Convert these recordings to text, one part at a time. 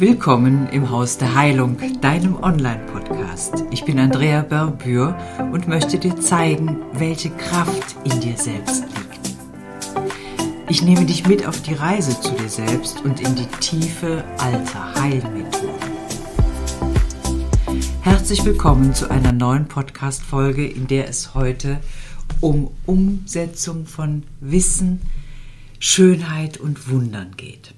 Willkommen im Haus der Heilung, deinem Online-Podcast. Ich bin Andrea Berbür und möchte dir zeigen, welche Kraft in dir selbst liegt. Ich nehme dich mit auf die Reise zu dir selbst und in die Tiefe alter Heilmethoden. Herzlich willkommen zu einer neuen Podcast-Folge, in der es heute um Umsetzung von Wissen, Schönheit und Wundern geht.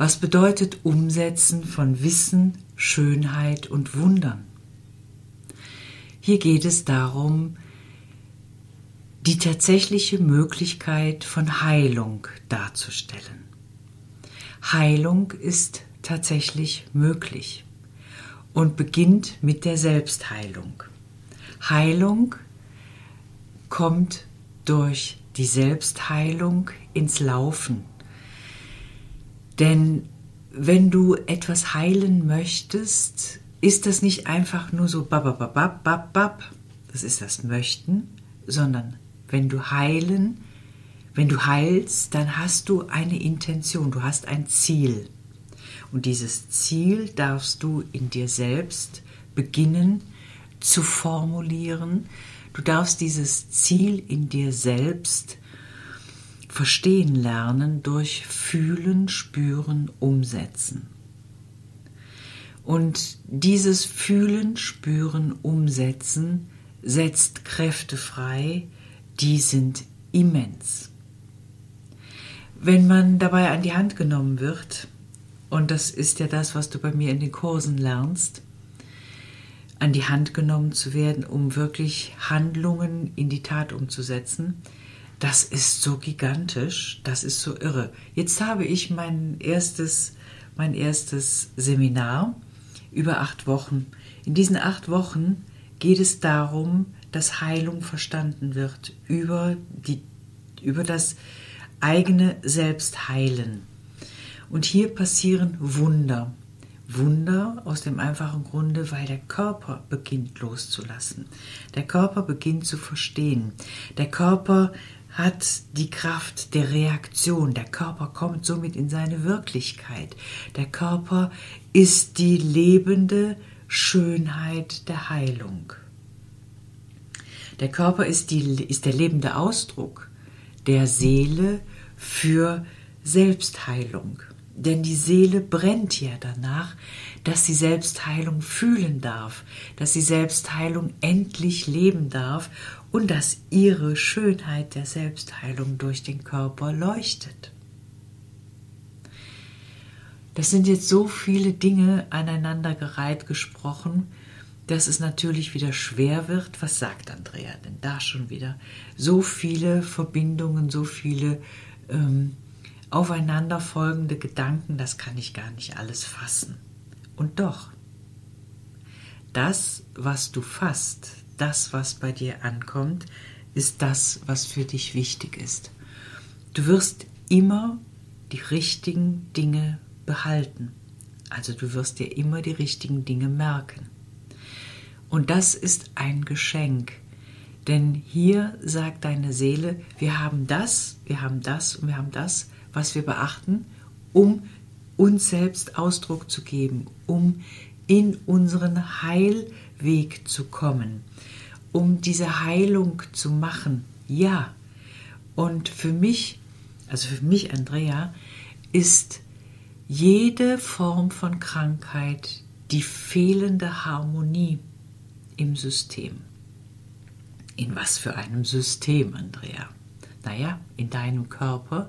Was bedeutet Umsetzen von Wissen, Schönheit und Wundern? Hier geht es darum, die tatsächliche Möglichkeit von Heilung darzustellen. Heilung ist tatsächlich möglich und beginnt mit der Selbstheilung. Heilung kommt durch die Selbstheilung ins Laufen. Denn wenn du etwas heilen möchtest, ist das nicht einfach nur so babababab, bab, das ist das Möchten, sondern wenn du heilen, wenn du heilst, dann hast du eine Intention, du hast ein Ziel. Und dieses Ziel darfst du in dir selbst beginnen zu formulieren, Du darfst dieses Ziel in dir selbst verstehen lernen durch Fühlen, Spüren, Umsetzen. Und dieses Fühlen, Spüren, Umsetzen setzt Kräfte frei, die sind immens. Wenn man dabei an die Hand genommen wird, und das ist ja das, was du bei mir in den Kursen lernst, an die Hand genommen zu werden, um wirklich Handlungen in die Tat umzusetzen. Das ist so gigantisch, das ist so irre. Jetzt habe ich mein erstes, mein erstes Seminar über acht Wochen. In diesen acht Wochen geht es darum, dass Heilung verstanden wird über, die, über das eigene Selbstheilen. Und hier passieren Wunder. Wunder aus dem einfachen Grunde, weil der Körper beginnt loszulassen. Der Körper beginnt zu verstehen. Der Körper hat die Kraft der Reaktion. Der Körper kommt somit in seine Wirklichkeit. Der Körper ist die lebende Schönheit der Heilung. Der Körper ist, die, ist der lebende Ausdruck der Seele für Selbstheilung. Denn die Seele brennt ja danach, dass sie Selbstheilung fühlen darf, dass sie Selbstheilung endlich leben darf und dass ihre Schönheit der Selbstheilung durch den Körper leuchtet. Das sind jetzt so viele Dinge aneinandergereiht gesprochen, dass es natürlich wieder schwer wird. Was sagt Andrea denn da schon wieder? So viele Verbindungen, so viele ähm, aufeinanderfolgende Gedanken, das kann ich gar nicht alles fassen. Und doch, das, was du fasst, das, was bei dir ankommt, ist das, was für dich wichtig ist. Du wirst immer die richtigen Dinge behalten. Also du wirst dir immer die richtigen Dinge merken. Und das ist ein Geschenk. Denn hier sagt deine Seele, wir haben das, wir haben das und wir haben das was wir beachten, um uns selbst Ausdruck zu geben, um in unseren Heilweg zu kommen, um diese Heilung zu machen. Ja. Und für mich, also für mich, Andrea, ist jede Form von Krankheit die fehlende Harmonie im System. In was für einem System, Andrea? Naja, in deinem Körper,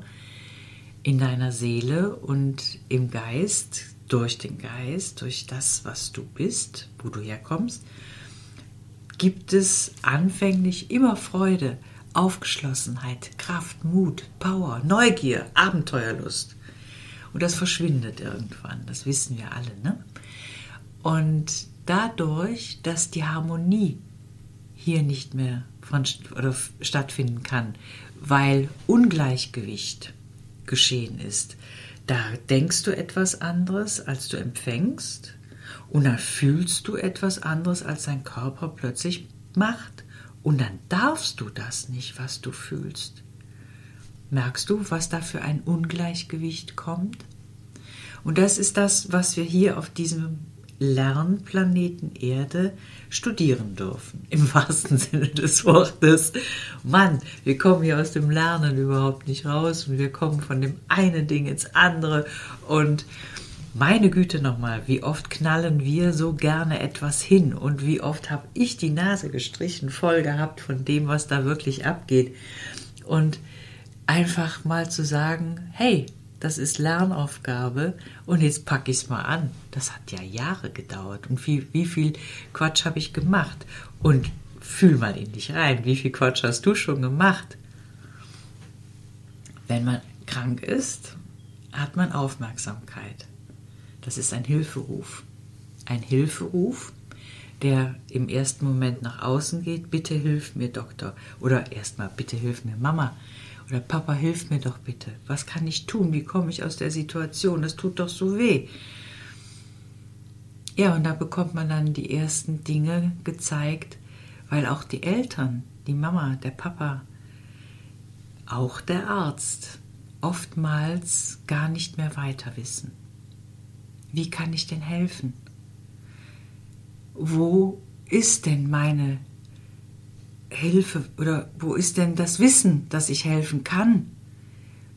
in deiner Seele und im Geist, durch den Geist, durch das, was du bist, wo du herkommst, gibt es anfänglich immer Freude, Aufgeschlossenheit, Kraft, Mut, Power, Neugier, Abenteuerlust. Und das verschwindet irgendwann, das wissen wir alle. Ne? Und dadurch, dass die Harmonie hier nicht mehr von, oder stattfinden kann, weil Ungleichgewicht, geschehen ist. Da denkst du etwas anderes, als du empfängst, und dann fühlst du etwas anderes, als dein Körper plötzlich macht, und dann darfst du das nicht, was du fühlst. Merkst du, was da für ein Ungleichgewicht kommt? Und das ist das, was wir hier auf diesem Lernplaneten Erde studieren dürfen, im wahrsten Sinne des Wortes. Mann, wir kommen hier aus dem Lernen überhaupt nicht raus und wir kommen von dem einen Ding ins andere und meine Güte nochmal, wie oft knallen wir so gerne etwas hin und wie oft habe ich die Nase gestrichen voll gehabt von dem, was da wirklich abgeht. Und einfach mal zu sagen, hey, das ist Lernaufgabe und jetzt packe ich es mal an. Das hat ja Jahre gedauert und wie, wie viel Quatsch habe ich gemacht? Und fühl mal in dich rein, wie viel Quatsch hast du schon gemacht? Wenn man krank ist, hat man Aufmerksamkeit. Das ist ein Hilferuf. Ein Hilferuf, der im ersten Moment nach außen geht, bitte hilf mir, Doktor. Oder erstmal, bitte hilf mir, Mama. Oder Papa, hilf mir doch bitte. Was kann ich tun? Wie komme ich aus der Situation? Das tut doch so weh. Ja, und da bekommt man dann die ersten Dinge gezeigt, weil auch die Eltern, die Mama, der Papa, auch der Arzt oftmals gar nicht mehr weiter wissen. Wie kann ich denn helfen? Wo ist denn meine Hilfe oder wo ist denn das Wissen, dass ich helfen kann?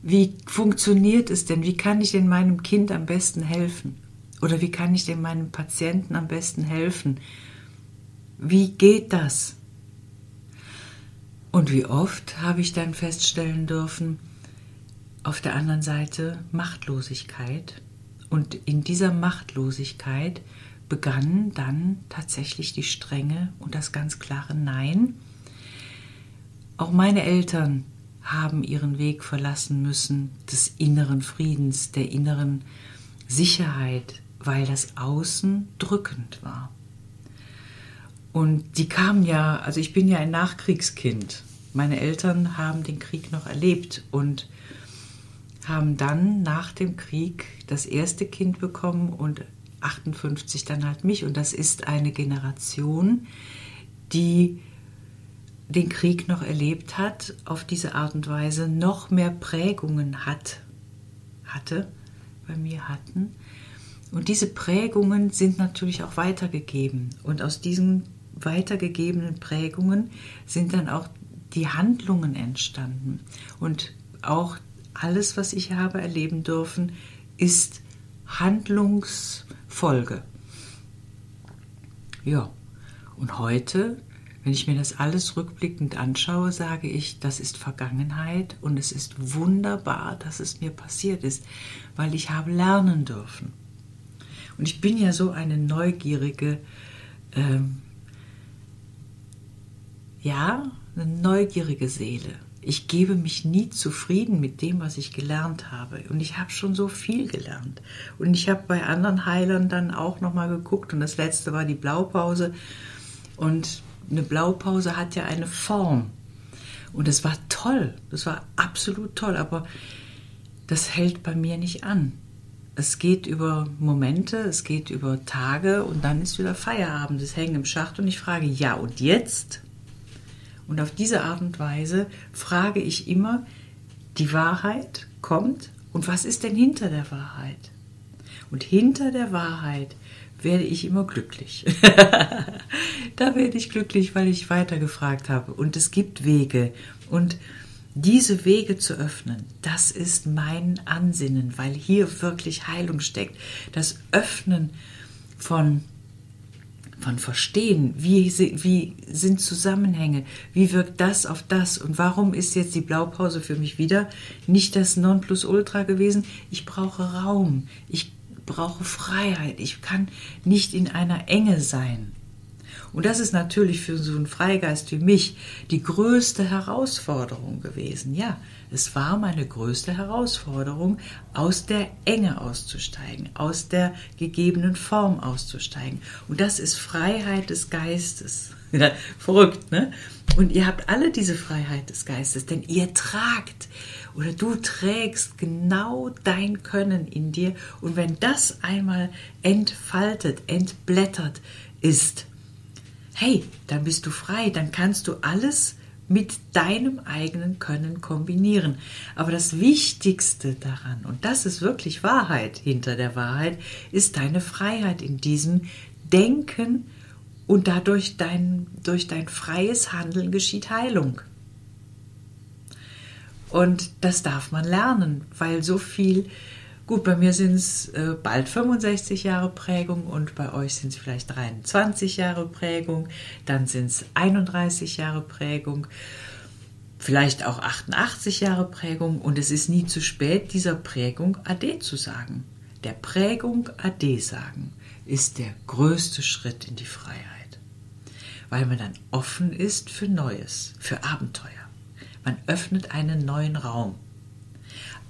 Wie funktioniert es denn? Wie kann ich denn meinem Kind am besten helfen? Oder wie kann ich denn meinem Patienten am besten helfen? Wie geht das? Und wie oft habe ich dann feststellen dürfen, auf der anderen Seite Machtlosigkeit und in dieser Machtlosigkeit begann dann tatsächlich die Strenge und das ganz klare Nein. Auch meine Eltern haben ihren Weg verlassen müssen des inneren Friedens, der inneren Sicherheit, weil das Außen drückend war. Und die kamen ja, also ich bin ja ein Nachkriegskind. Meine Eltern haben den Krieg noch erlebt und haben dann nach dem Krieg das erste Kind bekommen und 58 dann halt mich. Und das ist eine Generation, die den Krieg noch erlebt hat, auf diese Art und Weise noch mehr Prägungen hat, hatte, bei mir hatten. Und diese Prägungen sind natürlich auch weitergegeben. Und aus diesen weitergegebenen Prägungen sind dann auch die Handlungen entstanden. Und auch alles, was ich habe erleben dürfen, ist Handlungsfolge. Ja, und heute, wenn ich mir das alles rückblickend anschaue, sage ich, das ist Vergangenheit und es ist wunderbar, dass es mir passiert ist, weil ich habe lernen dürfen. Und ich bin ja so eine neugierige, ähm, ja, eine neugierige Seele ich gebe mich nie zufrieden mit dem, was ich gelernt habe. Und ich habe schon so viel gelernt. Und ich habe bei anderen Heilern dann auch nochmal geguckt. Und das letzte war die Blaupause. Und eine Blaupause hat ja eine Form. Und es war toll. Das war absolut toll. Aber das hält bei mir nicht an. Es geht über Momente, es geht über Tage und dann ist wieder Feierabend. Es hängt im Schacht und ich frage, ja, und jetzt? Und auf diese Art und Weise frage ich immer, die Wahrheit kommt und was ist denn hinter der Wahrheit? Und hinter der Wahrheit werde ich immer glücklich. da werde ich glücklich, weil ich weitergefragt habe. Und es gibt Wege. Und diese Wege zu öffnen, das ist mein Ansinnen, weil hier wirklich Heilung steckt. Das Öffnen von von Verstehen, wie, wie sind Zusammenhänge, wie wirkt das auf das und warum ist jetzt die Blaupause für mich wieder nicht das Nonplusultra gewesen? Ich brauche Raum, ich brauche Freiheit, ich kann nicht in einer Enge sein. Und das ist natürlich für so einen Freigeist wie mich die größte Herausforderung gewesen. Ja, es war meine größte Herausforderung, aus der Enge auszusteigen, aus der gegebenen Form auszusteigen. Und das ist Freiheit des Geistes. Verrückt, ne? Und ihr habt alle diese Freiheit des Geistes, denn ihr tragt oder du trägst genau dein Können in dir. Und wenn das einmal entfaltet, entblättert ist, hey, dann bist du frei, dann kannst du alles mit deinem eigenen Können kombinieren. Aber das Wichtigste daran, und das ist wirklich Wahrheit hinter der Wahrheit, ist deine Freiheit in diesem Denken und dadurch dein, durch dein freies Handeln geschieht Heilung. Und das darf man lernen, weil so viel Gut, bei mir sind es äh, bald 65 Jahre Prägung und bei euch sind es vielleicht 23 Jahre Prägung, dann sind es 31 Jahre Prägung, vielleicht auch 88 Jahre Prägung und es ist nie zu spät, dieser Prägung Ade zu sagen. Der Prägung Ade sagen ist der größte Schritt in die Freiheit, weil man dann offen ist für Neues, für Abenteuer. Man öffnet einen neuen Raum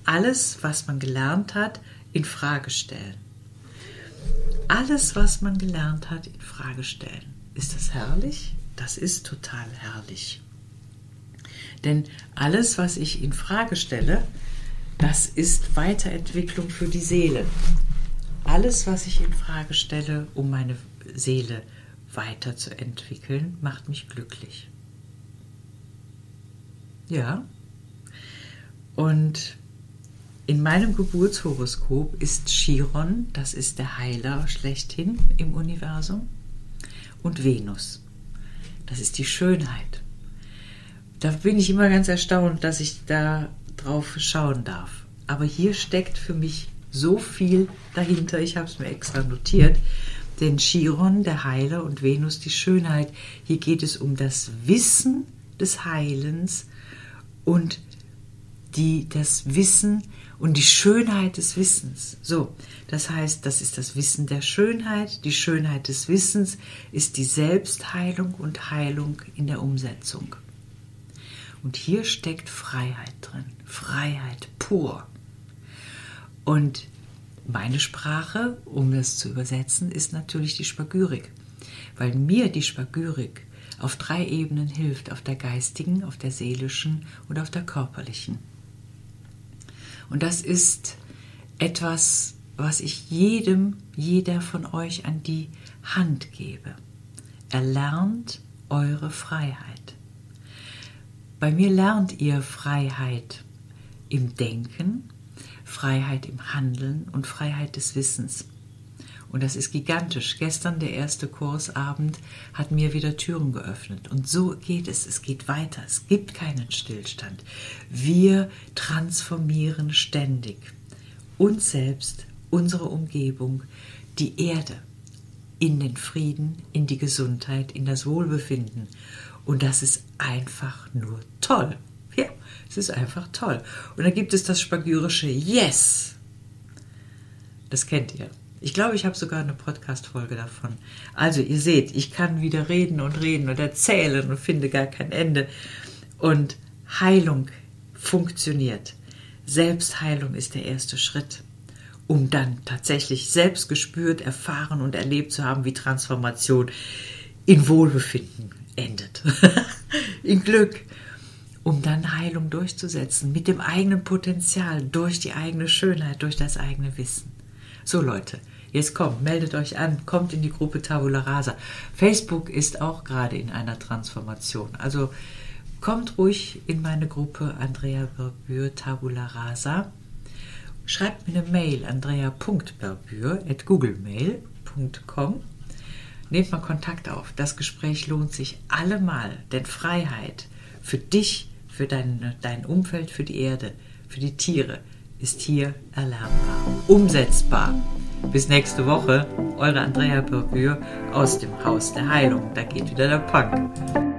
alles, was man gelernt hat, in Frage stellen. Alles, was man gelernt hat, in Frage stellen. Ist das herrlich? Das ist total herrlich. Denn alles, was ich in Frage stelle, das ist Weiterentwicklung für die Seele. Alles, was ich in Frage stelle, um meine Seele weiterzuentwickeln, macht mich glücklich. Ja. Und in meinem Geburtshoroskop ist Chiron, das ist der Heiler schlechthin im Universum, und Venus, das ist die Schönheit. Da bin ich immer ganz erstaunt, dass ich da drauf schauen darf. Aber hier steckt für mich so viel dahinter, ich habe es mir extra notiert. Denn Chiron, der Heiler, und Venus, die Schönheit, hier geht es um das Wissen des Heilens und die, das Wissen und die Schönheit des Wissens. So, das heißt, das ist das Wissen der Schönheit. Die Schönheit des Wissens ist die Selbstheilung und Heilung in der Umsetzung. Und hier steckt Freiheit drin. Freiheit pur. Und meine Sprache, um das zu übersetzen, ist natürlich die Spagyrik. Weil mir die Spagyrik auf drei Ebenen hilft, auf der geistigen, auf der seelischen und auf der körperlichen. Und das ist etwas, was ich jedem, jeder von euch an die Hand gebe. Erlernt eure Freiheit. Bei mir lernt ihr Freiheit im Denken, Freiheit im Handeln und Freiheit des Wissens. Und das ist gigantisch. Gestern der erste Kursabend hat mir wieder Türen geöffnet. Und so geht es. Es geht weiter. Es gibt keinen Stillstand. Wir transformieren ständig uns selbst, unsere Umgebung, die Erde in den Frieden, in die Gesundheit, in das Wohlbefinden. Und das ist einfach nur toll. Es ist einfach toll. Und dann gibt es das spagyrische Yes. Das kennt ihr. Ich glaube, ich habe sogar eine Podcast-Folge davon. Also, ihr seht, ich kann wieder reden und reden und erzählen und finde gar kein Ende. Und Heilung funktioniert. Selbstheilung ist der erste Schritt, um dann tatsächlich selbst gespürt, erfahren und erlebt zu haben, wie Transformation in Wohlbefinden endet. in Glück. Um dann Heilung durchzusetzen mit dem eigenen Potenzial, durch die eigene Schönheit, durch das eigene Wissen. So Leute, Jetzt kommt, meldet euch an, kommt in die Gruppe Tabula Rasa. Facebook ist auch gerade in einer Transformation. Also kommt ruhig in meine Gruppe Andrea Berbür Tabula Rasa. Schreibt mir eine Mail andrea.berbür.googlemail.com. Nehmt mal Kontakt auf. Das Gespräch lohnt sich allemal, denn Freiheit für dich, für dein, dein Umfeld, für die Erde, für die Tiere ist hier erlernbar, umsetzbar. Bis nächste Woche, eure Andrea Bergür aus dem Haus der Heilung. Da geht wieder der Punk.